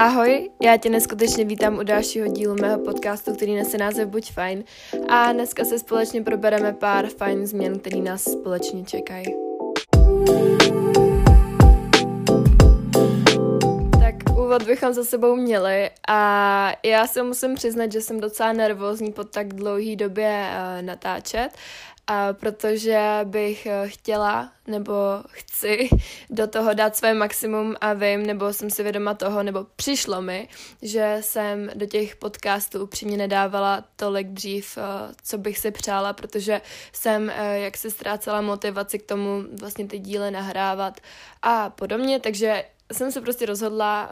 Ahoj, já tě neskutečně vítám u dalšího dílu mého podcastu, který nese název Buď fajn a dneska se společně probereme pár fajn změn, které nás společně čekají. Tak úvod bychom za sebou měli a já se musím přiznat, že jsem docela nervózní po tak dlouhé době uh, natáčet a protože bych eh, chtěla nebo chci do toho dát své maximum a vím, nebo jsem si vědoma toho, nebo přišlo mi, že jsem do těch podcastů upřímně nedávala tolik dřív, eh, co bych si přála, protože jsem eh, jak se ztrácela motivaci k tomu vlastně ty díly nahrávat a podobně, takže jsem se prostě rozhodla,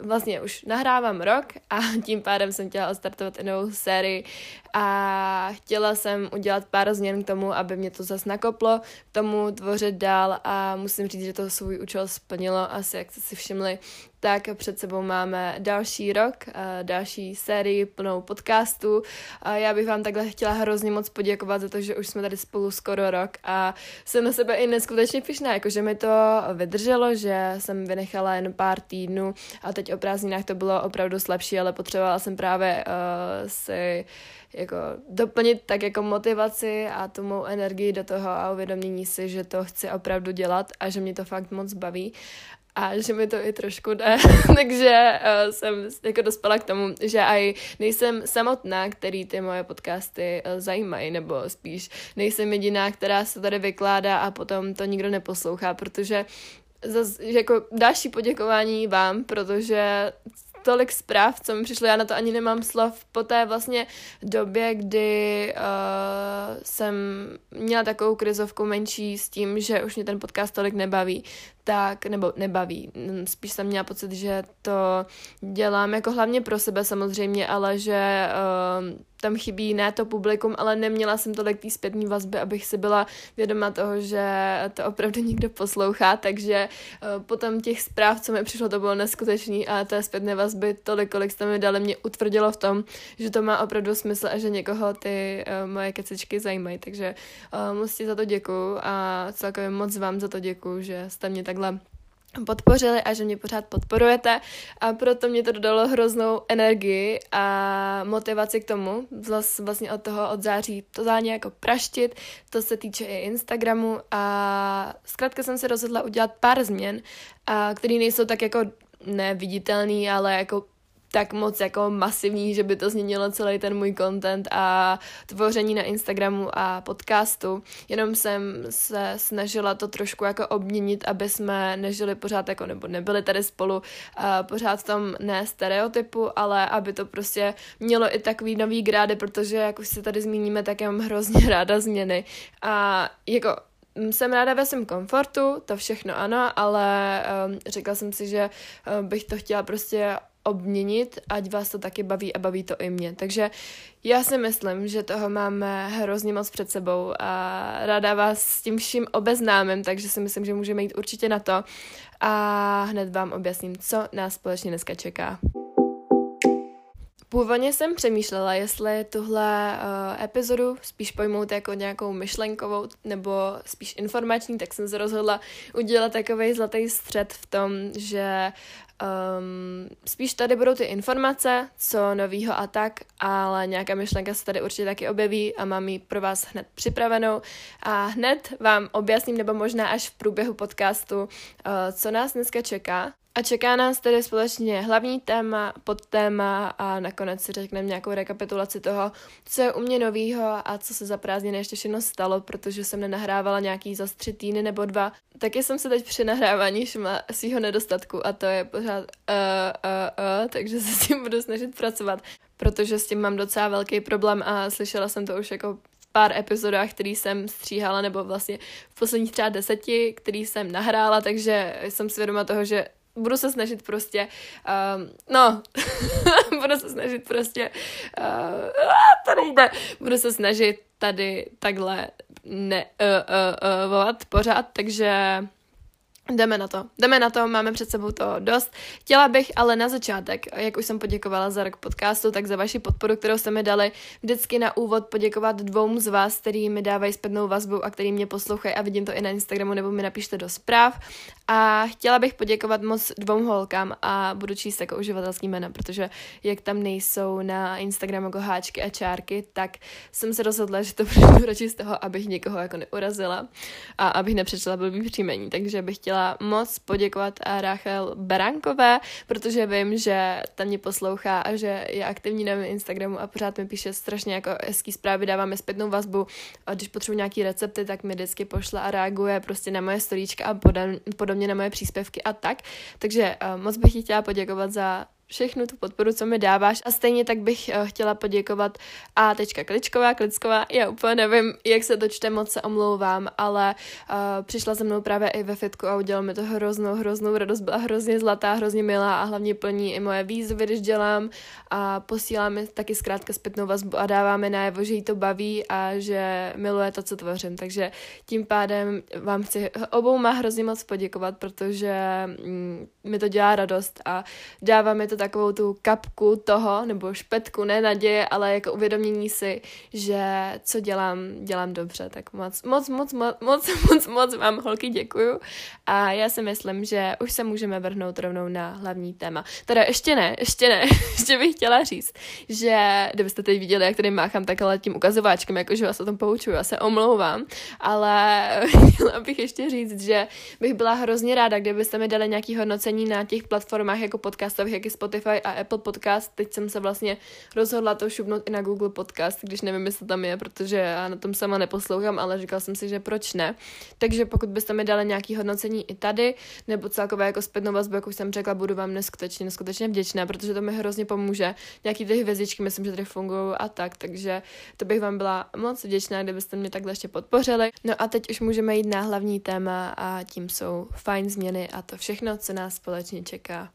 uh, vlastně už nahrávám rok a tím pádem jsem chtěla odstartovat i novou sérii a chtěla jsem udělat pár změn k tomu, aby mě to zase nakoplo, k tomu tvořit dál a musím říct, že to svůj účel splnilo, asi jak jste si všimli, tak před sebou máme další rok, další sérii plnou podcastů. Já bych vám takhle chtěla hrozně moc poděkovat za to, že už jsme tady spolu skoro rok a jsem na sebe i neskutečně pišná, jakože mi to vydrželo, že jsem vynechala jen pár týdnů a teď o prázdninách to bylo opravdu slabší, ale potřebovala jsem právě uh, si jako doplnit tak jako motivaci a tu mou energii do toho a uvědomění si, že to chci opravdu dělat a že mě to fakt moc baví a že mi to i trošku jde, takže uh, jsem jako dospěla k tomu, že aj nejsem samotná, který ty moje podcasty uh, zajímají, nebo spíš nejsem jediná, která se tady vykládá a potom to nikdo neposlouchá, protože zas, jako další poděkování vám, protože tolik zpráv, co mi přišlo, já na to ani nemám slov, po té vlastně době, kdy uh, jsem měla takovou krizovku menší s tím, že už mě ten podcast tolik nebaví, tak, nebo nebaví. Spíš jsem měla pocit, že to dělám jako hlavně pro sebe samozřejmě, ale že uh, tam chybí ne to publikum, ale neměla jsem tolik té zpětní vazby, abych si byla vědoma toho, že to opravdu někdo poslouchá, takže uh, potom těch zpráv, co mi přišlo, to bylo neskutečný a té zpětné vazby, tolik, kolik jste mi dali, mě utvrdilo v tom, že to má opravdu smysl a že někoho ty uh, moje kecičky zajímají, takže uh, moc ti za to děkuju a celkově moc vám za to děkuju, že jste mě tak takhle podpořili a že mě pořád podporujete. A proto mě to dodalo hroznou energii a motivaci k tomu, vlastně od toho od září totálně jako praštit, to se týče i Instagramu. A zkrátka jsem se rozhodla udělat pár změn, a který nejsou tak jako neviditelný, ale jako tak moc jako masivní, že by to změnilo celý ten můj content a tvoření na Instagramu a podcastu. Jenom jsem se snažila to trošku jako obměnit, aby jsme nežili pořád jako, nebo nebyli tady spolu a pořád v tom ne stereotypu, ale aby to prostě mělo i takový nový grády, protože jak už si tady zmíníme, tak já mám hrozně ráda změny a jako jsem ráda ve svém komfortu, to všechno ano, ale um, řekla jsem si, že um, bych to chtěla prostě obměnit, ať vás to taky baví a baví to i mě. Takže já si myslím, že toho máme hrozně moc před sebou a ráda vás s tím vším obeznámím, takže si myslím, že můžeme jít určitě na to a hned vám objasním, co nás společně dneska čeká. Původně jsem přemýšlela, jestli tuhle uh, epizodu spíš pojmout jako nějakou myšlenkovou nebo spíš informační, tak jsem se rozhodla udělat takový zlatý střed v tom, že Um, spíš tady budou ty informace, co novýho a tak, ale nějaká myšlenka se tady určitě taky objeví a mám ji pro vás hned připravenou a hned vám objasním, nebo možná až v průběhu podcastu, uh, co nás dneska čeká. A čeká nás tedy společně hlavní téma, podtéma a nakonec si řekneme nějakou rekapitulaci toho, co je u mě novýho a co se za prázdniny ještě všechno stalo, protože jsem nenahrávala nějaký za tři týdny nebo dva. Taky jsem se teď při nahrávání všimla svého nedostatku a to je pořád uh, uh, uh, takže se s tím budu snažit pracovat, protože s tím mám docela velký problém a slyšela jsem to už jako pár epizodách, který jsem stříhala, nebo vlastně v posledních třeba deseti, který jsem nahrála, takže jsem svědoma toho, že budu se snažit prostě, um, no, budu se snažit prostě, uh, to nejde, budu se snažit tady takhle ne, uh, uh, uh, volat pořád, takže Jdeme na to. Jdeme na to, máme před sebou to dost. Chtěla bych ale na začátek, jak už jsem poděkovala za rok podcastu, tak za vaši podporu, kterou jste mi dali, vždycky na úvod poděkovat dvou z vás, který mi dávají zpětnou vazbu a který mě poslouchají a vidím to i na Instagramu nebo mi napište do zpráv. A chtěla bych poděkovat moc dvou holkám a budu číst jako uživatelský jména, protože jak tam nejsou na Instagramu jako háčky a čárky, tak jsem se rozhodla, že to budu radši z toho, abych někoho jako neurazila a abych nepřečela blbý příjmení. Takže bych chtěla moc poděkovat a Rachel Berankové, protože vím, že tam mě poslouchá a že je aktivní na mém Instagramu a pořád mi píše strašně jako hezký zprávy, dáváme zpětnou vazbu a když potřebuji nějaký recepty, tak mi vždycky pošle a reaguje prostě na moje storíčka a podobně na moje příspěvky a tak. Takže uh, moc bych ti chtěla poděkovat za všechnu tu podporu, co mi dáváš. A stejně tak bych uh, chtěla poděkovat A. Kličková, Klicková, já úplně nevím, jak se to čte, moc se omlouvám, ale uh, přišla se mnou právě i ve fitku a udělala mi to hroznou, hroznou radost, byla hrozně zlatá, hrozně milá a hlavně plní i moje výzvy, když dělám. A posílá mi taky zkrátka zpětnou vazbu a dává mi najevo, že jí to baví a že miluje to, co tvořím, takže tím pádem vám chci obou má hrozně moc poděkovat, protože mm, mi to dělá radost a dává mi to takovou tu kapku toho, nebo špetku, ne naděje, ale jako uvědomění si, že co dělám, dělám dobře. Tak moc, moc, moc, moc, moc, moc, moc vám holky děkuju a já si myslím, že už se můžeme vrhnout rovnou na hlavní téma. Teda ještě ne, ještě ne, ještě bych chtěla říct, že kdybyste teď viděli, jak tady máchám takhle tím ukazováčkem, jakože vás o tom poučuju, já se omlouvám, ale chtěla bych ještě říct, že bych byla hrozně ráda, kdybyste mi dali nějaký hodnocení na těch platformách jako podcastových, jak je Spotify a Apple Podcast. Teď jsem se vlastně rozhodla to šupnout i na Google Podcast, když nevím, jestli tam je, protože já na tom sama neposlouchám, ale říkal jsem si, že proč ne. Takže pokud byste mi dali nějaký hodnocení i tady, nebo celkově jako zpětnou vazbu, jak už jsem řekla, budu vám neskutečně, neskutečně vděčná, protože to mi hrozně pomůže. Nějaký ty hvězdičky, myslím, že tady fungují a tak, takže to bych vám byla moc vděčná, kdybyste mě takhle ještě podpořili. No a teď už můžeme jít na hlavní téma a tím jsou fajn změny a to všechno, co nás společně čeká.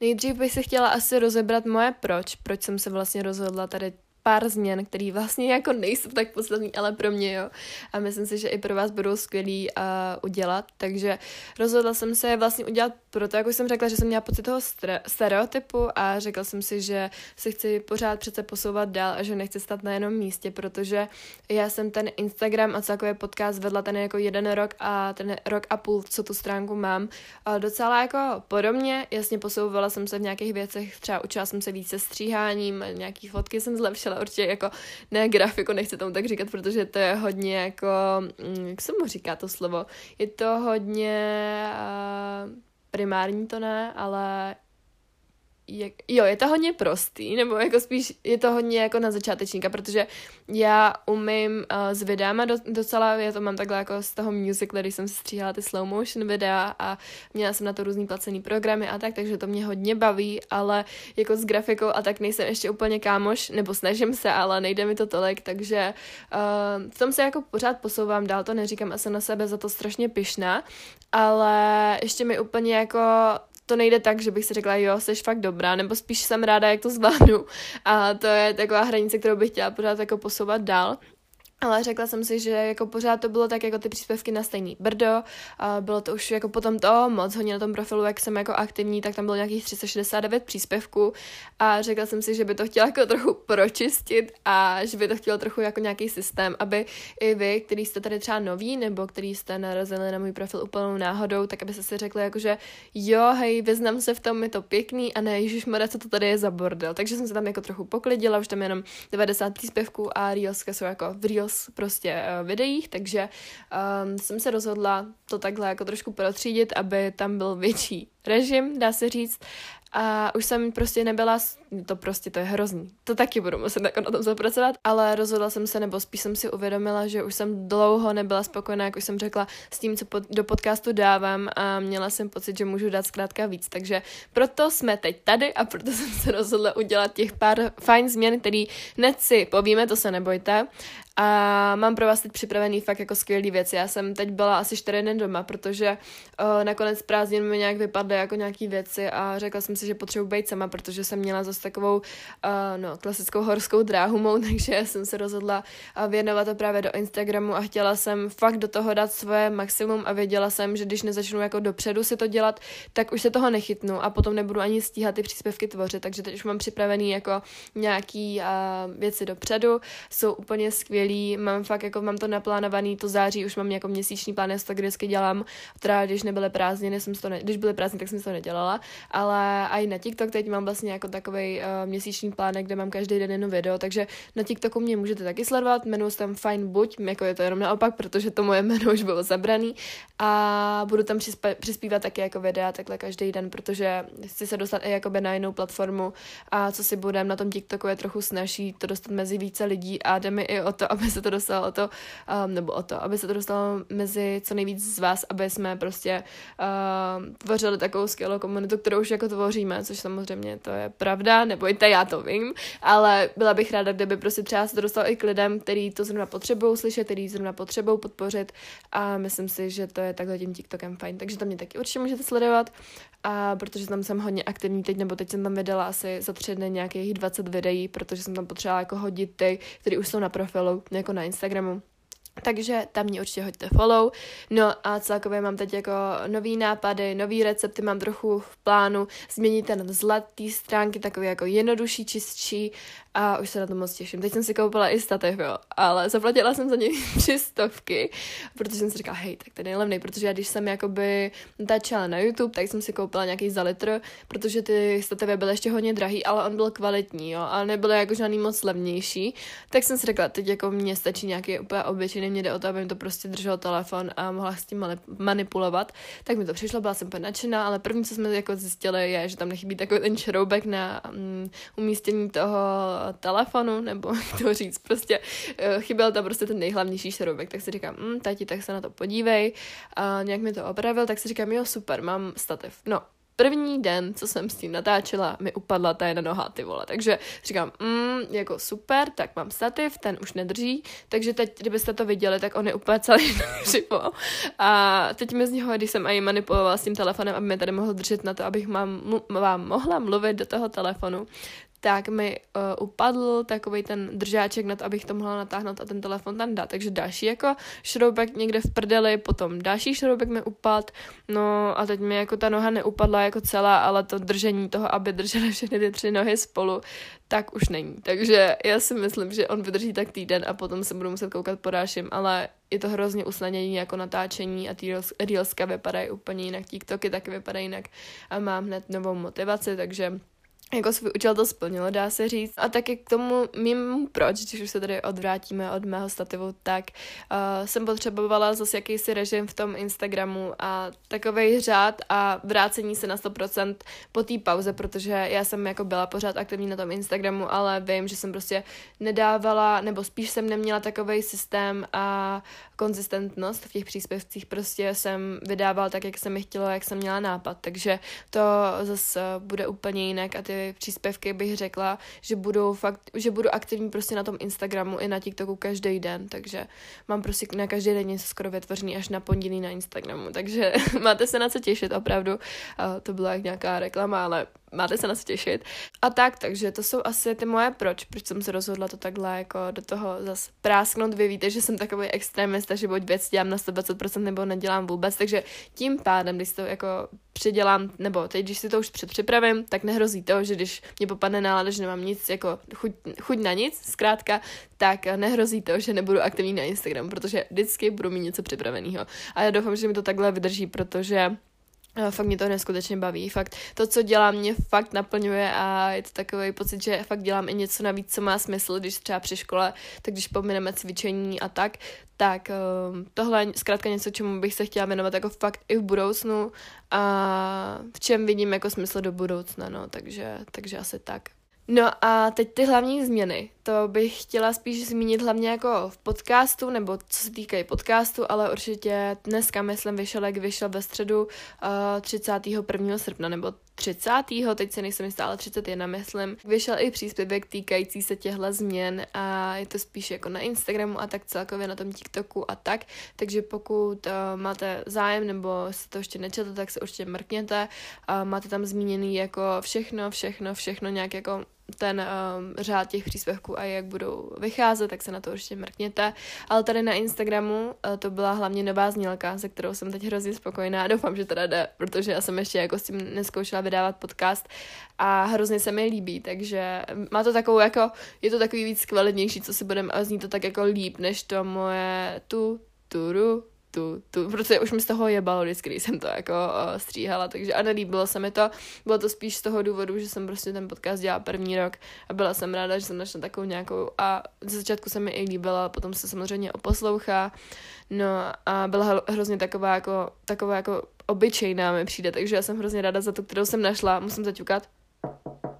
Nejdřív bych si chtěla asi rozebrat moje proč, proč jsem se vlastně rozhodla tady pár změn, které vlastně jako nejsou tak poslední, ale pro mě jo. A myslím si, že i pro vás budou skvělý uh, udělat. Takže rozhodla jsem se vlastně udělat proto, jako jsem řekla, že jsem měla pocit toho stereotypu a řekla jsem si, že se chci pořád přece posouvat dál a že nechci stát na jednom místě, protože já jsem ten Instagram a celkově podcast vedla ten jako jeden rok a ten rok a půl, co tu stránku mám, docela jako podobně, jasně posouvala jsem se v nějakých věcech, třeba učila jsem se více stříháním, nějaký fotky jsem zlepšila, určitě jako ne grafiku, nechci tomu tak říkat, protože to je hodně jako, mm, jak se mu říká to slovo, je to hodně uh, primární to ne, ale jak, jo, je to hodně prostý, nebo jako spíš je to hodně jako na začátečníka, protože já umím uh, s videama do, docela, já to mám takhle jako z toho music, když jsem stříhala ty slow motion videa a měla jsem na to různý placený programy a tak, takže to mě hodně baví, ale jako s grafikou a tak nejsem ještě úplně kámoš, nebo snažím se, ale nejde mi to tolik, takže uh, v tom se jako pořád posouvám dál, to neříkám a jsem na sebe za to strašně pyšná, ale ještě mi úplně jako to nejde tak, že bych si řekla, jo, jsi fakt dobrá, nebo spíš jsem ráda, jak to zvládnu. A to je taková hranice, kterou bych chtěla pořád jako posouvat dál. Ale řekla jsem si, že jako pořád to bylo tak jako ty příspěvky na stejný brdo, a bylo to už jako potom to moc hodně na tom profilu, jak jsem jako aktivní, tak tam bylo nějakých 369 příspěvků a řekla jsem si, že by to chtěla jako trochu pročistit a že by to chtělo trochu jako nějaký systém, aby i vy, který jste tady třeba noví nebo který jste narazili na můj profil úplnou náhodou, tak aby se si řekli jako, že jo, hej, vyznám se v tom, je to pěkný a ne, Ježíš co to tady je za bordel. Takže jsem se tam jako trochu poklidila, už tam jenom 90 příspěvků a Reelska jsou jako v Reels reels prostě videích, takže um, jsem se rozhodla to takhle jako trošku protřídit, aby tam byl větší režim, dá se říct, a už jsem prostě nebyla, to prostě to je hrozný, to taky budu muset jako na tom zapracovat, ale rozhodla jsem se, nebo spíš jsem si uvědomila, že už jsem dlouho nebyla spokojená, jak už jsem řekla, s tím, co pod, do podcastu dávám a měla jsem pocit, že můžu dát zkrátka víc, takže proto jsme teď tady a proto jsem se rozhodla udělat těch pár fajn změn, který hned si povíme, to se nebojte, a mám pro vás teď připravený fakt jako skvělý věci. Já jsem teď byla asi čtyři dny doma, protože uh, nakonec prázdnin mi nějak vypadly jako nějaký věci a řekla jsem si, že potřebuji být sama, protože jsem měla zase takovou uh, no, klasickou horskou dráhu mou, takže jsem se rozhodla uh, věnovat to právě do Instagramu a chtěla jsem fakt do toho dát svoje maximum a věděla jsem, že když nezačnu jako dopředu si to dělat, tak už se toho nechytnu a potom nebudu ani stíhat ty příspěvky tvořit, takže teď už mám připravený jako nějaký uh, věci dopředu, jsou úplně skvělé skvělý, mám fakt jako, mám to naplánovaný, to září už mám jako měsíční plán, já to tak vždycky dělám, teda když nebyly prázdniny, jsem to ne, když byly prázdniny, tak jsem to nedělala, ale i na TikTok teď mám vlastně jako takový uh, měsíční plán, kde mám každý den jedno video, takže na TikToku mě můžete taky sledovat, jmenuji se tam Fine Buď, jako je to jenom naopak, protože to moje jméno už bylo zabraný a budu tam přispívat taky jako videa takhle každý den, protože chci se dostat i jakoby na jinou platformu a co si budem na tom TikToku je trochu snaží to dostat mezi více lidí a jde mi i o to, aby se to dostalo o to, um, nebo o to, aby se to dostalo mezi co nejvíc z vás, aby jsme prostě uh, tvořili takovou skvělou komunitu, kterou už jako tvoříme, což samozřejmě to je pravda, nebo i já to vím, ale byla bych ráda, kdyby prostě třeba se to dostalo i k lidem, kteří to zrovna potřebují slyšet, který zrovna potřebují podpořit a myslím si, že to je takhle tím TikTokem fajn, takže to mě taky určitě můžete sledovat a protože tam jsem hodně aktivní teď, nebo teď jsem tam vydala asi za tři dny nějakých 20 videí, protože jsem tam potřebovala jako hodit ty, které už jsou na profilu, jako na Instagramu. Takže tam mě určitě hoďte follow. No a celkově mám teď jako nový nápady, nový recepty, mám trochu v plánu změnit ten vzhled té stránky, takový jako jednodušší, čistší a už se na to moc těším. Teď jsem si koupila i stativ, jo, ale zaplatila jsem za něj tři stovky, protože jsem si říkala, hej, tak to je nejlevný, protože já když jsem jakoby natáčela na YouTube, tak jsem si koupila nějaký za litr, protože ty stativy byly ještě hodně drahý, ale on byl kvalitní, jo, a nebyl jako žádný moc levnější, tak jsem si řekla, teď jako mě stačí nějaký úplně obyčejný, mě jde o to, aby mi to prostě držel telefon a mohla s tím manipulovat, tak mi to přišlo, byla jsem úplně nadšená, ale první, co jsme jako zjistili, je, že tam nechybí takový ten šroubek na um, umístění toho telefonu, nebo to říct, prostě uh, chyběl tam prostě ten nejhlavnější šroubek, tak si říkám, mm, tati, tak se na to podívej, a nějak mi to opravil, tak si říkám, jo, super, mám stativ. No, první den, co jsem s tím natáčela, mi upadla ta jedna noha, ty vole. Takže říkám, mm, jako super, tak mám stativ, ten už nedrží, takže teď, kdybyste to viděli, tak on je úplně celý živo. A teď mi z něho, když jsem i manipulovala s tím telefonem, aby mě tady mohl držet na to, abych mám, vám mohla mluvit do toho telefonu, tak mi uh, upadl takový ten držáček na to, abych to mohla natáhnout a ten telefon tam dát. Takže další jako šroubek někde v prdeli, potom další šroubek mi upad, no a teď mi jako ta noha neupadla jako celá, ale to držení toho, aby držely všechny ty tři nohy spolu, tak už není. Takže já si myslím, že on vydrží tak týden a potom se budu muset koukat po dalším, ale je to hrozně usnadnění jako natáčení a ty reelska vypadají úplně jinak, TikToky taky vypadají jinak a mám hned novou motivaci, takže jako svůj účel to splnilo, dá se říct. A taky k tomu mým proč, když už se tady odvrátíme od mého stativu, tak uh, jsem potřebovala zase jakýsi režim v tom Instagramu a takový řád a vrácení se na 100% po té pauze, protože já jsem jako byla pořád aktivní na tom Instagramu, ale vím, že jsem prostě nedávala, nebo spíš jsem neměla takový systém a konzistentnost v těch příspěvcích, prostě jsem vydávala tak, jak jsem mi chtěla, jak jsem měla nápad, takže to zase bude úplně jinak a ty příspěvky bych řekla, že budu fakt, že budu aktivní prostě na tom Instagramu i na TikToku každý den, takže mám prostě na každý den něco skoro vytvořený až na pondělí na Instagramu, takže máte se na co těšit opravdu. To byla jak nějaká reklama, ale máte se na co těšit. A tak, takže to jsou asi ty moje proč, proč jsem se rozhodla to takhle jako do toho zase prásknout. Vy víte, že jsem takový extremista, že buď věc dělám na 120% nebo nedělám vůbec, takže tím pádem, když to jako předělám, nebo teď, když si to už předpřipravím, tak nehrozí to, že když mě popadne nálada, že nemám nic, jako chuť, chuť na nic, zkrátka, tak nehrozí to, že nebudu aktivní na Instagram, protože vždycky budu mít něco připraveného. A já doufám, že mi to takhle vydrží, protože Fakt mě to neskutečně baví. Fakt to, co dělám, mě fakt naplňuje a je to takový pocit, že fakt dělám i něco navíc, co má smysl, když třeba při škole, tak když pomineme cvičení a tak, tak uh, tohle je zkrátka něco, čemu bych se chtěla věnovat jako fakt i v budoucnu a v čem vidím jako smysl do budoucna, no, takže, takže asi tak. No a teď ty hlavní změny. To bych chtěla spíš zmínit hlavně jako v podcastu, nebo co se týkají podcastu, ale určitě dneska, myslím, vyšel, jak vyšel ve středu uh, eh, 31. srpna, nebo 30. teď se nejsem jistá, ale 31, myslím. Vyšel i příspěvek týkající se těchto změn a je to spíš jako na Instagramu a tak celkově na tom TikToku a tak. Takže pokud uh, máte zájem nebo si to ještě nečetl, tak se určitě mrkněte. Uh, máte tam zmíněný jako všechno, všechno, všechno nějak jako ten um, řád těch příspěvků a jak budou vycházet, tak se na to určitě mrkněte. Ale tady na Instagramu uh, to byla hlavně nová znělka, se kterou jsem teď hrozně spokojená. Doufám, že teda jde, protože já jsem ještě jako s tím neskoušela vydávat podcast a hrozně se mi líbí, takže má to takovou jako, je to takový víc kvalitnější, co si budeme, a zní to tak jako líp, než to moje tu, turu, tu, tu, protože už mi z toho jebalo vždycky, když jsem to jako uh, stříhala, takže a nelíbilo se mi to. Bylo to spíš z toho důvodu, že jsem prostě ten podcast dělala první rok a byla jsem ráda, že jsem našla takovou nějakou a ze začátku se mi i líbila, potom se samozřejmě oposlouchá, no a byla hrozně taková jako, taková jako obyčejná mi přijde, takže já jsem hrozně ráda za to, kterou jsem našla, musím zaťukat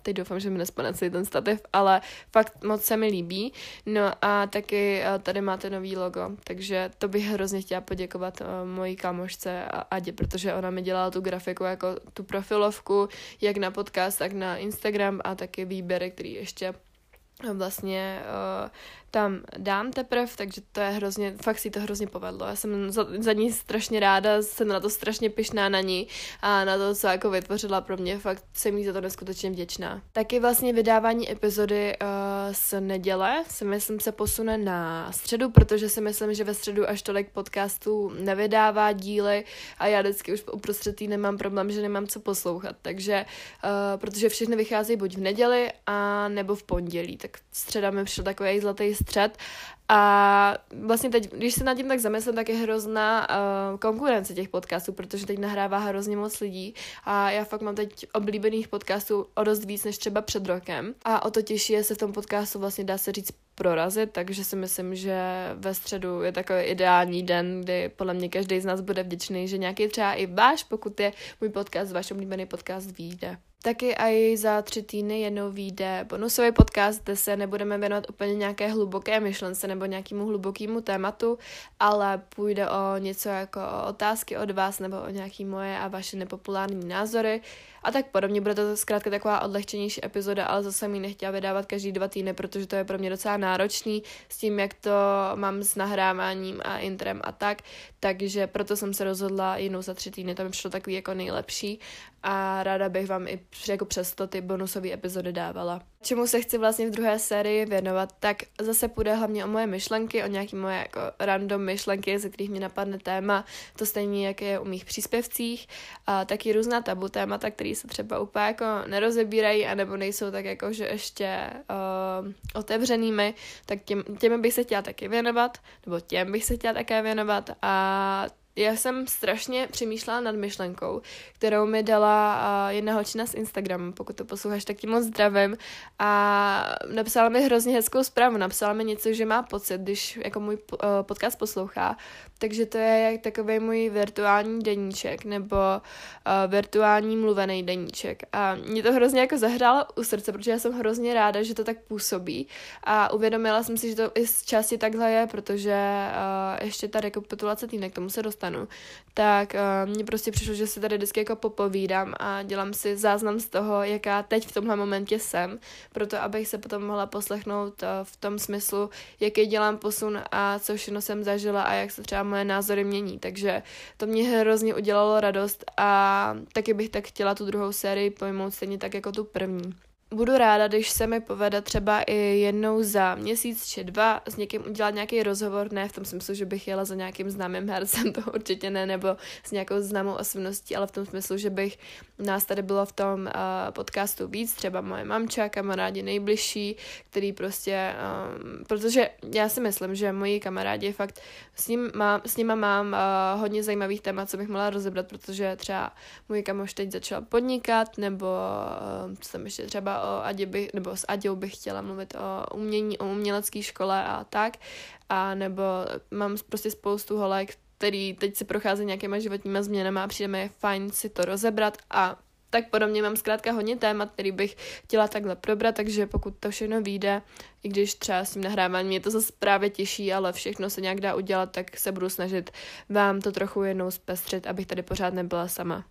teď doufám, že mi nespadne celý ten stativ, ale fakt moc se mi líbí. No a taky eh, tady máte nový logo, takže to bych hrozně chtěla poděkovat uh, mojí kamošce Adě, protože ona mi dělala tu grafiku jako tu profilovku, jak na podcast, tak na Instagram a taky výběry, který ještě vlastně uh, tam dám teprve, takže to je hrozně, fakt si to hrozně povedlo. Já jsem za, za ní strašně ráda, jsem na to strašně pyšná na ní a na to, co jako vytvořila pro mě, fakt jsem jí za to neskutečně vděčná. Taky vlastně vydávání epizody uh, z neděle si myslím se posune na středu, protože si myslím, že ve středu až tolik podcastů nevydává díly a já vždycky už uprostřed nemám problém, že nemám co poslouchat, takže uh, protože všechny vycházejí buď v neděli a nebo v pondělí, tak středa mi přišel takový zlatý střed. A vlastně teď, když se nad tím tak zamyslím, tak je hrozná uh, konkurence těch podcastů, protože teď nahrává hrozně moc lidí a já fakt mám teď oblíbených podcastů o dost víc než třeba před rokem a o to těžší je se v tom podcastu vlastně dá se říct prorazit, takže si myslím, že ve středu je takový ideální den, kdy podle mě každý z nás bude vděčný, že nějaký třeba i váš, pokud je můj podcast, váš oblíbený podcast, vyjde. Taky i za tři týdny jednou vyjde bonusový podcast, kde se nebudeme věnovat úplně nějaké hluboké myšlence nebo nějakému hlubokému tématu, ale půjde o něco jako o otázky od vás nebo o nějaké moje a vaše nepopulární názory a tak podobně. Bude to zkrátka taková odlehčenější epizoda, ale zase mi nechtěla vydávat každý dva týdny, protože to je pro mě docela náročný s tím, jak to mám s nahráváním a intrem a tak, takže proto jsem se rozhodla jinou za tři týdny, to mi přišlo takový jako nejlepší a ráda bych vám i jako přesto ty bonusové epizody dávala. Čemu se chci vlastně v druhé sérii věnovat, tak zase půjde hlavně o moje myšlenky, o nějaké moje jako random myšlenky, ze kterých mi napadne téma, to stejně jak je u mých příspěvcích, a taky různá tabu témata, které se třeba úplně jako nerozebírají, anebo nejsou tak jako, že ještě uh, otevřenými, tak těm, těm bych se chtěla taky věnovat, nebo těm bych se chtěla také věnovat. A já jsem strašně přemýšlela nad myšlenkou, kterou mi dala jedna holčina z Instagramu, pokud to posloucháš, tak ti moc zdravím. A napsala mi hrozně hezkou zprávu, napsala mi něco, že má pocit, když jako můj uh, podcast poslouchá, takže to je jak takový můj virtuální deníček nebo uh, virtuální mluvený deníček. A mě to hrozně jako zahrálo u srdce, protože já jsem hrozně ráda, že to tak působí. A uvědomila jsem si, že to i z části takhle je, protože uh, ještě ta rekapitulace týdne, k tomu se dostanu, tak uh, mně prostě přišlo, že si tady vždycky jako popovídám a dělám si záznam z toho, jaká teď v tomhle momentě jsem, proto abych se potom mohla poslechnout uh, v tom smyslu, jaký dělám posun a co všechno jsem zažila a jak se třeba moje názory mění, takže to mě hrozně udělalo radost a taky bych tak chtěla tu druhou sérii pojmout stejně tak jako tu první. Budu ráda, když se mi povede třeba i jednou za měsíc či dva s někým udělat nějaký rozhovor, ne v tom smyslu, že bych jela za nějakým známým hercem, to určitě ne, nebo s nějakou známou osobností, ale v tom smyslu, že bych nás tady bylo v tom uh, podcastu víc, třeba moje mamča, kamarádi nejbližší, který prostě, um, protože já si myslím, že moji kamarádi fakt, s, ním mám, s nima mám uh, hodně zajímavých témat, co bych mohla rozebrat, protože třeba můj kamoš teď začal podnikat, nebo uh, co tam ještě třeba o Adě bych, nebo s Aděou bych chtěla mluvit o umění, o umělecké škole a tak, a nebo mám prostě spoustu holek, který teď se prochází nějakýma životníma změnami a přijde mi fajn si to rozebrat a tak podobně mám zkrátka hodně témat, který bych chtěla takhle probrat, takže pokud to všechno vyjde, i když třeba s tím nahráváním mě to zase právě těší, ale všechno se nějak dá udělat, tak se budu snažit vám to trochu jednou zpestřit, abych tady pořád nebyla sama.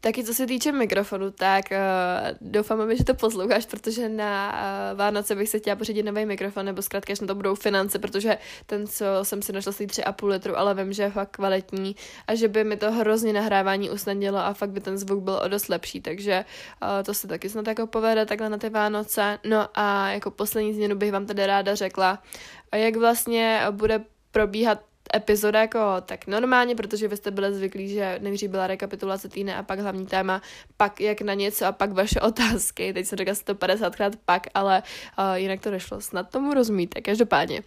Taky co se týče mikrofonu, tak uh, doufám, že to posloucháš, protože na uh, Vánoce bych se chtěla pořídit nový mikrofon, nebo zkrátka, že na to budou finance, protože ten, co jsem si našla, stojí 3,5 litru, ale vím, že je fakt kvalitní a že by mi to hrozně nahrávání usnadnilo a fakt by ten zvuk byl o dost lepší, takže uh, to se taky snad jako povede takhle na ty Vánoce. No a jako poslední změnu bych vám tady ráda řekla, jak vlastně bude probíhat epizoda jako tak normálně, protože vy jste byli zvyklí, že nejdřív byla rekapitulace týdne a pak hlavní téma, pak jak na něco a pak vaše otázky. Teď jsem řekla 150krát pak, ale uh, jinak to nešlo. Snad tomu rozumíte. Každopádně.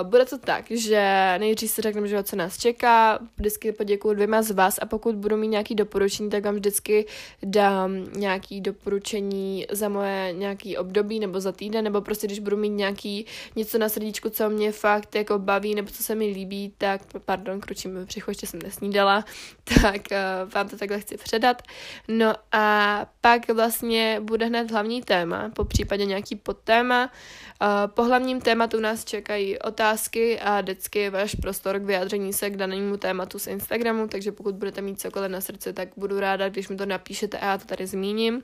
Uh, bude to tak, že nejdřív si řekneme, že co nás čeká, vždycky poděkuju dvěma z vás a pokud budu mít nějaký doporučení, tak vám vždycky dám nějaký doporučení za moje nějaký období nebo za týden, nebo prostě když budu mít nějaký něco na srdíčku, co mě fakt jako baví nebo co se mi líbí, tak, pardon, kručím břicho, ještě jsem nesnídala, tak uh, vám to takhle chci předat. No a pak vlastně bude hned hlavní téma, po případě nějaký podtéma. Uh, po hlavním tématu nás čekají otázky a vždycky váš prostor k vyjádření se k danému tématu z Instagramu, takže pokud budete mít cokoliv na srdci, tak budu ráda, když mi to napíšete a já to tady zmíním.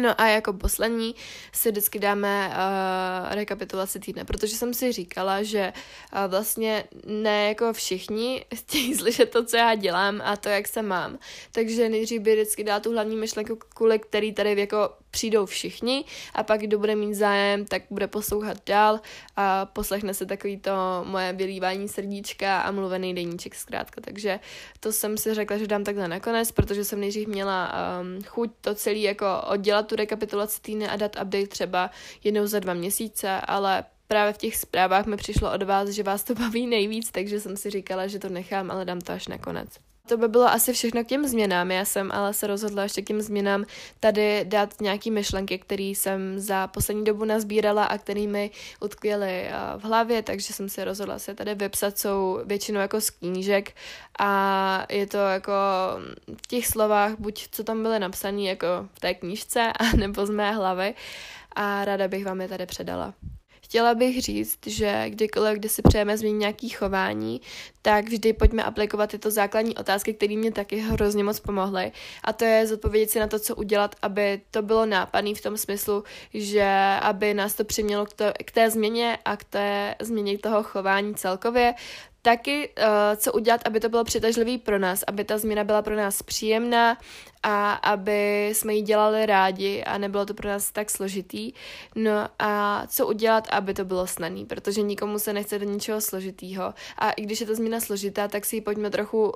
No a jako poslední si vždycky dáme uh, rekapitulaci týdne, protože jsem si říkala, že uh, vlastně ne jako všichni chtějí slyšet to, co já dělám a to, jak se mám. Takže nejdřív by vždycky dala tu hlavní myšlenku, kvůli který tady jako přijdou všichni a pak, kdo bude mít zájem, tak bude poslouchat dál a poslechne se takový to moje vylívání srdíčka a mluvený deníček zkrátka. Takže to jsem si řekla, že dám takhle nakonec, protože jsem nejdřív měla um, chuť to celý jako oddělat tu rekapitulaci týdne a dát update třeba jednou za dva měsíce, ale právě v těch zprávách mi přišlo od vás, že vás to baví nejvíc, takže jsem si říkala, že to nechám, ale dám to až nakonec. To by bylo asi všechno k těm změnám. Já jsem ale se rozhodla ještě k těm změnám tady dát nějaký myšlenky, které jsem za poslední dobu nazbírala a které mi utkvěly eh, v hlavě, takže jsem se rozhodla se tady vypsat, jsou většinou jako z knížek a je to jako v těch slovách, buď co tam byly napsané jako v té knížce, nebo z mé hlavy a ráda bych vám je tady předala. Chtěla bych říct, že kdykoliv, kdy si přejeme změnit nějaký chování, tak vždy pojďme aplikovat tyto základní otázky, které mě taky hrozně moc pomohly. A to je zodpovědět si na to, co udělat, aby to bylo nápadný v tom smyslu, že aby nás to přimělo k, to, k té změně a k té změně toho chování celkově, taky, uh, co udělat, aby to bylo přitažlivý pro nás, aby ta změna byla pro nás příjemná a aby jsme ji dělali rádi a nebylo to pro nás tak složitý. No a co udělat, aby to bylo snadné, protože nikomu se nechce do ničeho složitýho. A i když je to změna složitá, tak si ji pojďme trochu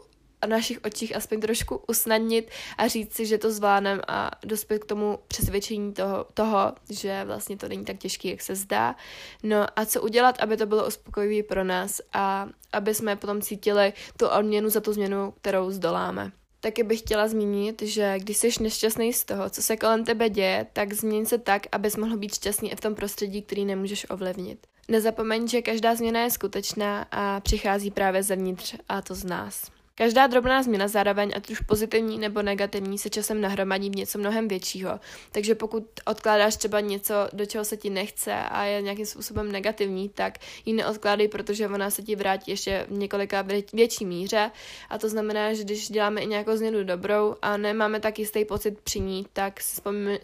našich očích aspoň trošku usnadnit a říct si, že to zvládneme a dospět k tomu přesvědčení toho, toho, že vlastně to není tak těžké, jak se zdá. No a co udělat, aby to bylo uspokojivé pro nás a aby jsme potom cítili tu odměnu za tu změnu, kterou zdoláme. Taky bych chtěla zmínit, že když jsi nešťastný z toho, co se kolem tebe děje, tak změň se tak, abys mohl být šťastný i v tom prostředí, který nemůžeš ovlivnit. Nezapomeň, že každá změna je skutečná a přichází právě zevnitř a to z nás. Každá drobná změna zároveň, ať už pozitivní nebo negativní, se časem nahromadí v něco mnohem většího. Takže pokud odkládáš třeba něco, do čeho se ti nechce a je nějakým způsobem negativní, tak ji neodkládej, protože ona se ti vrátí ještě v několika větší míře. A to znamená, že když děláme i nějakou změnu dobrou a nemáme tak jistý pocit při ní, tak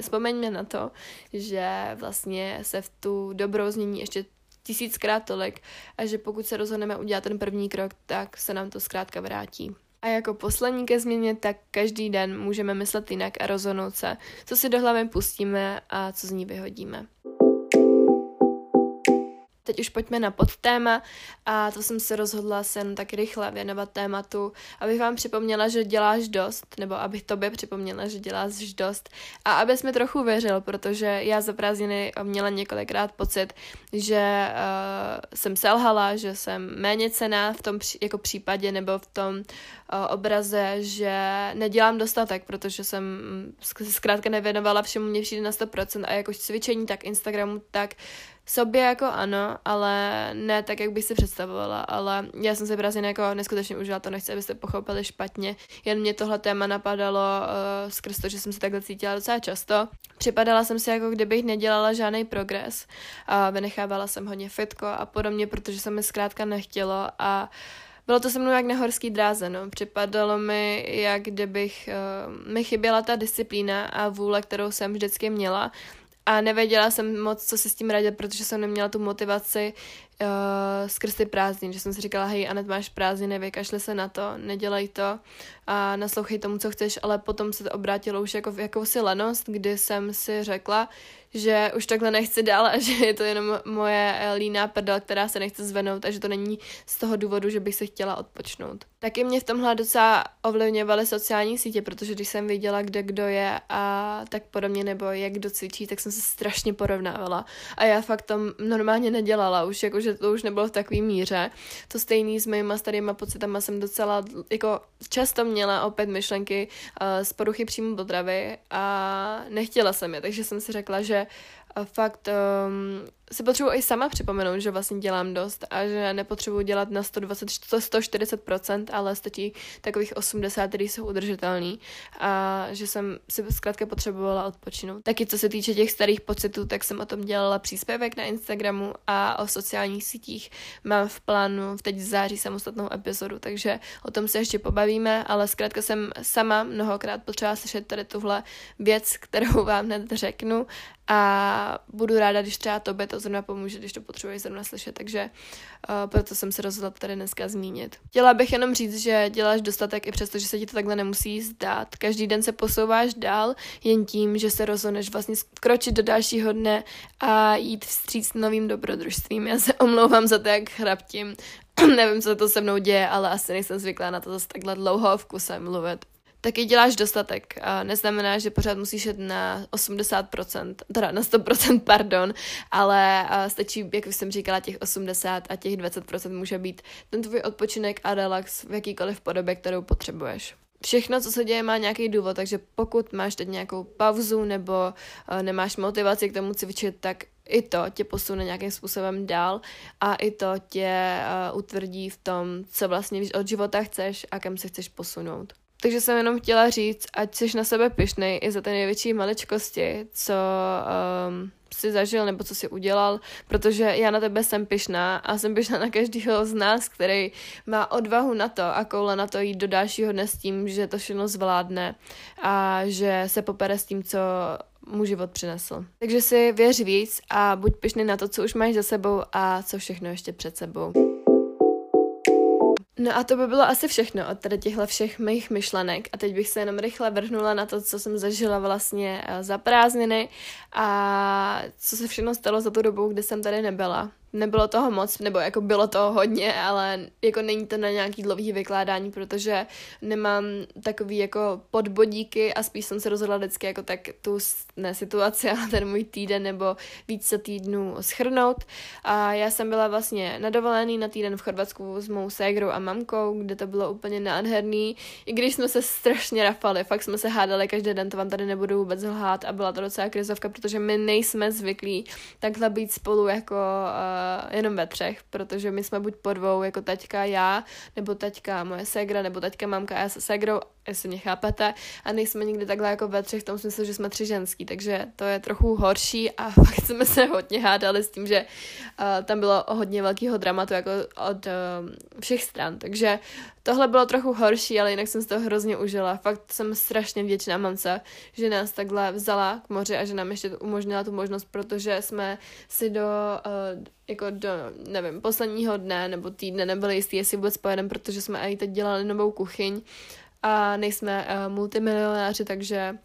vzpomeňme na to, že vlastně se v tu dobrou změní ještě tisíckrát tolik a že pokud se rozhodneme udělat ten první krok, tak se nám to zkrátka vrátí. A jako poslední ke změně, tak každý den můžeme myslet jinak a rozhodnout se, co si do hlavy pustíme a co z ní vyhodíme. Teď už pojďme na podtéma. A to jsem se rozhodla se jen tak rychle věnovat tématu, abych vám připomněla, že děláš dost, nebo abych tobě připomněla, že děláš dost. A abys mi trochu věřil, protože já za prázdniny měla několikrát pocit, že uh, jsem selhala, že jsem méně cená v tom jako případě nebo v tom uh, obraze, že nedělám dostatek, protože jsem zkrátka nevěnovala všemu, mě přijde na 100% a jakož cvičení, tak Instagramu, tak sobě jako ano, ale ne tak, jak bych si představovala, ale já jsem se prázdniny jako neskutečně užila, to nechci, abyste pochopili špatně, jen mě tohle téma napadalo uh, skrz to, že jsem se takhle cítila docela často. Připadala jsem si jako kdybych nedělala žádný progres, uh, vynechávala jsem hodně fitko a podobně, protože se mi zkrátka nechtělo a bylo to se mnou jak na horský dráze, no. Připadalo mi, jak kdybych, uh, mi chyběla ta disciplína a vůle, kterou jsem vždycky měla a nevěděla jsem moc, co si s tím radit, protože jsem neměla tu motivaci uh, skrz ty prázdniny, že jsem si říkala, hej, Anet, máš prázdniny, vykašli se na to, nedělej to a naslouchej tomu, co chceš, ale potom se to obrátilo už jako v jakousi lenost, kdy jsem si řekla, že už takhle nechci dál a že je to jenom moje eh, líná prdel, která se nechce zvenout a že to není z toho důvodu, že bych se chtěla odpočnout. Taky mě v tomhle docela ovlivňovaly sociální sítě, protože když jsem viděla, kde kdo je a tak podobně, nebo jak kdo cvičí, tak jsem se strašně porovnávala. A já fakt to normálně nedělala, už jako, že to už nebylo v takové míře. To stejný s mýma starýma pocitama jsem docela, jako často měla opět myšlenky uh, z poruchy příjmu potravy a nechtěla jsem je, takže jsem si řekla, že uh, fakt um, si potřebuji i sama připomenout, že vlastně dělám dost a že nepotřebuji dělat na 120, 140%, ale stačí takových 80, který jsou udržitelný a že jsem si zkrátka potřebovala odpočinout. Taky co se týče těch starých pocitů, tak jsem o tom dělala příspěvek na Instagramu a o sociálních sítích mám v plánu v teď v září samostatnou epizodu, takže o tom se ještě pobavíme, ale zkrátka jsem sama mnohokrát potřeba slyšet tady tuhle věc, kterou vám hned řeknu a budu ráda, když třeba tobě to zrovna pomůže, když to potřebuješ zrovna slyšet, takže uh, proto jsem se rozhodla tady dneska zmínit. Chtěla bych jenom říct, že děláš dostatek i přesto, že se ti to takhle nemusí zdát. Každý den se posouváš dál jen tím, že se rozhodneš vlastně skročit do dalšího dne a jít vstříc novým dobrodružstvím. Já se omlouvám za to, jak chraptím. Nevím, co to se mnou děje, ale asi nejsem zvyklá na to zase takhle dlouho v kuse mluvit taky děláš dostatek. A neznamená, že pořád musíš jít na 80%, teda na 100%, pardon, ale stačí, jak jsem říkala, těch 80 a těch 20% může být ten tvůj odpočinek a relax v jakýkoliv podobě, kterou potřebuješ. Všechno, co se děje, má nějaký důvod, takže pokud máš teď nějakou pauzu nebo nemáš motivaci k tomu cvičit, tak i to tě posune nějakým způsobem dál a i to tě utvrdí v tom, co vlastně od života chceš a kam se chceš posunout. Takže jsem jenom chtěla říct, ať jsi na sebe pišnej i za ty největší maličkosti, co um, si zažil nebo co si udělal, protože já na tebe jsem pišná a jsem pišná na každého z nás, který má odvahu na to a koule na to jít do dalšího dne s tím, že to všechno zvládne a že se popere s tím, co mu život přinesl. Takže si věř víc a buď pišný na to, co už máš za sebou a co všechno ještě před sebou. No a to by bylo asi všechno od tady těchto všech mých myšlenek. A teď bych se jenom rychle vrhnula na to, co jsem zažila vlastně eh, za prázdniny a co se všechno stalo za tu dobu, kdy jsem tady nebyla nebylo toho moc, nebo jako bylo toho hodně, ale jako není to na nějaký dlouhý vykládání, protože nemám takový jako podbodíky a spíš jsem se rozhodla vždycky jako tak tu ne situaci, ale ten můj týden nebo více týdnů schrnout. A já jsem byla vlastně na dovolený na týden v Chorvatsku s mou ségrou a mamkou, kde to bylo úplně nádherný. I když jsme se strašně rafali, fakt jsme se hádali každý den, to vám tady nebudu vůbec lhát a byla to docela krizovka, protože my nejsme zvyklí takhle být spolu jako uh, jenom ve třech, protože my jsme buď po dvou, jako taťka, já, nebo taťka, moje segra, nebo taťka, mamka já se segrou, jestli mě chápete, a nejsme nikdy takhle jako ve třech v tom smyslu, že jsme tři ženský, takže to je trochu horší a fakt jsme se hodně hádali s tím, že uh, tam bylo hodně velkého dramatu jako od uh, všech stran, takže tohle bylo trochu horší, ale jinak jsem si to hrozně užila. Fakt jsem strašně vděčná mamce, že nás takhle vzala k moři a že nám ještě umožnila tu možnost, protože jsme si do, uh, jako do, nevím, posledního dne nebo týdne nebyli jistý, jestli vůbec pojedeme, protože jsme i teď dělali novou kuchyň a nejsme uh, multimilionáři, takže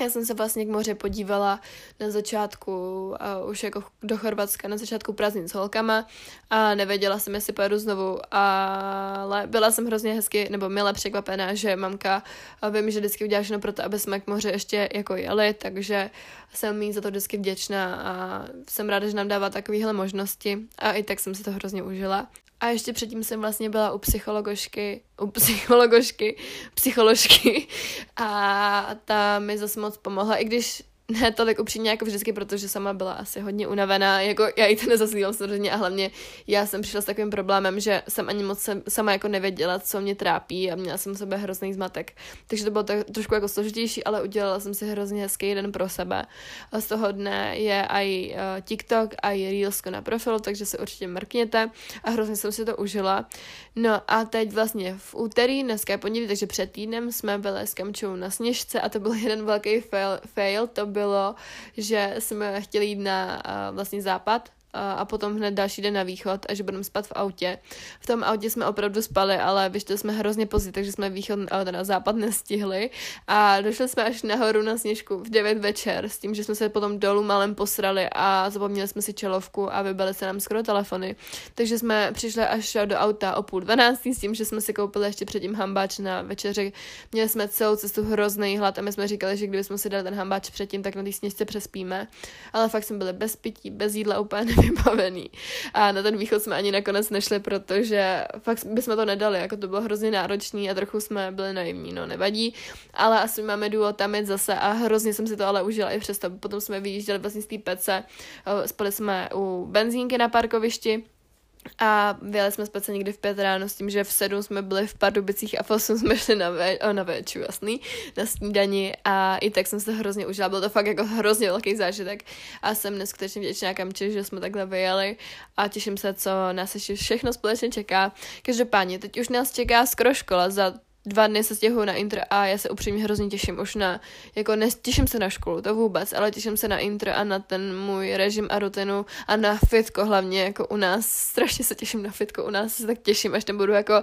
já jsem se vlastně k moře podívala na začátku, uh, už jako do Chorvatska, na začátku prázdnin s holkama a nevěděla jsem, jestli pojedu znovu, ale byla jsem hrozně hezky, nebo milé překvapená, že mamka, vím, že vždycky udělá všechno pro to, aby jsme k moře ještě jako jeli, takže jsem jí za to vždycky vděčná a jsem ráda, že nám dává takovéhle možnosti a i tak jsem si to hrozně užila. A ještě předtím jsem vlastně byla u psychologošky, u psychologošky, psycholožky. A ta mi zase moc pomohla, i když ne tolik upřímně jako vždycky, protože sama byla asi hodně unavená, jako já jí to nezasílám samozřejmě a hlavně já jsem přišla s takovým problémem, že jsem ani moc sama jako nevěděla, co mě trápí a měla jsem sebe hrozný zmatek. Takže to bylo tak, trošku jako složitější, ale udělala jsem si hrozně hezký den pro sebe. A z toho dne je i uh, TikTok a i Reelsko na profilu, takže se určitě mrkněte a hrozně jsem si to užila. No a teď vlastně v úterý, dneska je pondělí, takže před týdnem jsme byli s Kamčou na sněžce a to byl jeden velký fail, fail to bylo, že jsme chtěli jít na uh, vlastně západ a potom hned další den na východ a že budeme spát v autě. V tom autě jsme opravdu spali, ale vyšli jsme hrozně pozdě, takže jsme východ na západ nestihli a došli jsme až nahoru na sněžku v 9 večer s tím, že jsme se potom dolů malem posrali a zapomněli jsme si čelovku a vybili se nám skoro telefony. Takže jsme přišli až do auta o půl dvanáctý s tím, že jsme si koupili ještě předtím hambáč na večeři. Měli jsme celou cestu hrozný hlad a my jsme říkali, že kdybychom si dali ten hambáč předtím, tak na té sněžce přespíme. Ale fakt jsme byli bez pití, bez jídla úplně vybavený. A na ten východ jsme ani nakonec nešli, protože fakt bychom to nedali, jako to bylo hrozně náročný a trochu jsme byli naivní, no nevadí, ale asi máme důvod tam jít zase a hrozně jsem si to ale užila i přesto. Potom jsme vyjížděli vlastně z té pece, spali jsme u benzínky na parkovišti, a vyjeli jsme spát někdy v pět ráno s tím, že v sedm jsme byli v Pardubicích a v osm jsme šli na, ve, na veču, jasný, na snídani. A i tak jsem se hrozně užila, byl to fakt jako hrozně velký zážitek. A jsem neskutečně vděčná Kamči, že jsme takhle vyjeli. A těším se, co nás ještě všechno společně čeká. Každopádně, teď už nás čeká skoro škola za dva dny se stěhuju na intro a já se upřímně hrozně těším už na, jako netěším se na školu, to vůbec, ale těším se na intro a na ten můj režim a rutinu a na fitko hlavně, jako u nás, strašně se těším na fitko, u nás se tak těším, až tam budu jako uh,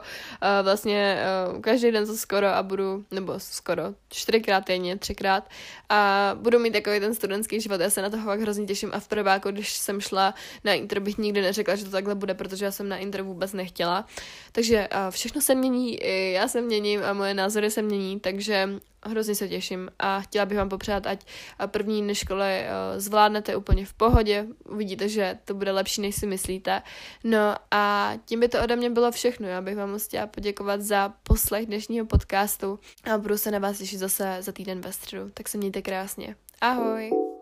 vlastně uh, každý den to skoro a budu, nebo skoro, čtyřikrát týdně, třikrát a budu mít takový ten studentský život, já se na to fakt hrozně těším a v prváku, když jsem šla na intro, bych nikdy neřekla, že to takhle bude, protože já jsem na intro vůbec nechtěla, takže uh, všechno se mění, já se měním měním a moje názory se mění, takže hrozně se těším a chtěla bych vám popřát, ať první dny školy eh, zvládnete úplně v pohodě, uvidíte, že to bude lepší, než si myslíte. No a tím by to ode mě bylo všechno, já bych vám moc chtěla poděkovat za poslech dnešního podcastu a budu se na vás těšit zase za týden ve středu, tak se mějte krásně. Ahoj!